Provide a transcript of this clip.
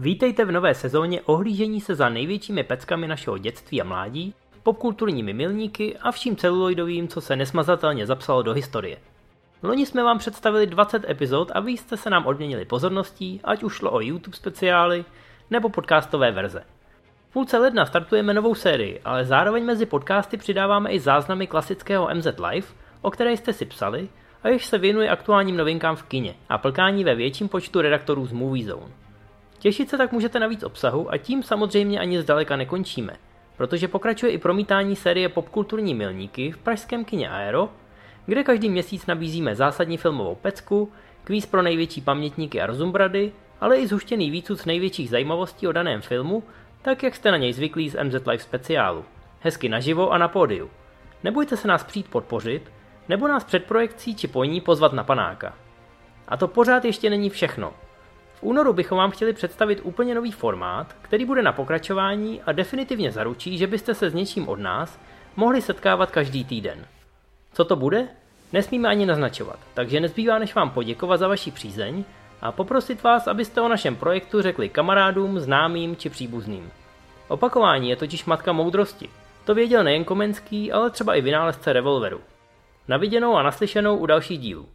Vítejte v nové sezóně ohlížení se za největšími peckami našeho dětství a mládí, popkulturními milníky a vším celuloidovým, co se nesmazatelně zapsalo do historie. Loni jsme vám představili 20 epizod a vy jste se nám odměnili pozorností, ať už šlo o YouTube speciály nebo podcastové verze. V půlce ledna startujeme novou sérii, ale zároveň mezi podcasty přidáváme i záznamy klasického MZ Live, o které jste si psali, a jež se věnuje aktuálním novinkám v kině a plkání ve větším počtu redaktorů z Movie Zone. Těšit se tak můžete na víc obsahu a tím samozřejmě ani zdaleka nekončíme, protože pokračuje i promítání série Popkulturní milníky v pražském kině Aero, kde každý měsíc nabízíme zásadní filmovou pecku, kvíz pro největší pamětníky a rozumbrady, ale i zhuštěný výcud největších zajímavostí o daném filmu, tak jak jste na něj zvyklí z MZ Live speciálu. Hezky naživo a na pódiu. Nebojte se nás přijít podpořit, nebo nás před projekcí či po ní pozvat na panáka. A to pořád ještě není všechno. V únoru bychom vám chtěli představit úplně nový formát, který bude na pokračování a definitivně zaručí, že byste se s něčím od nás mohli setkávat každý týden. Co to bude? Nesmíme ani naznačovat, takže nezbývá než vám poděkovat za vaši přízeň a poprosit vás, abyste o našem projektu řekli kamarádům, známým či příbuzným. Opakování je totiž matka moudrosti. To věděl nejen Komenský, ale třeba i vynálezce revolveru. Naviděnou a naslyšenou u dalších dílů.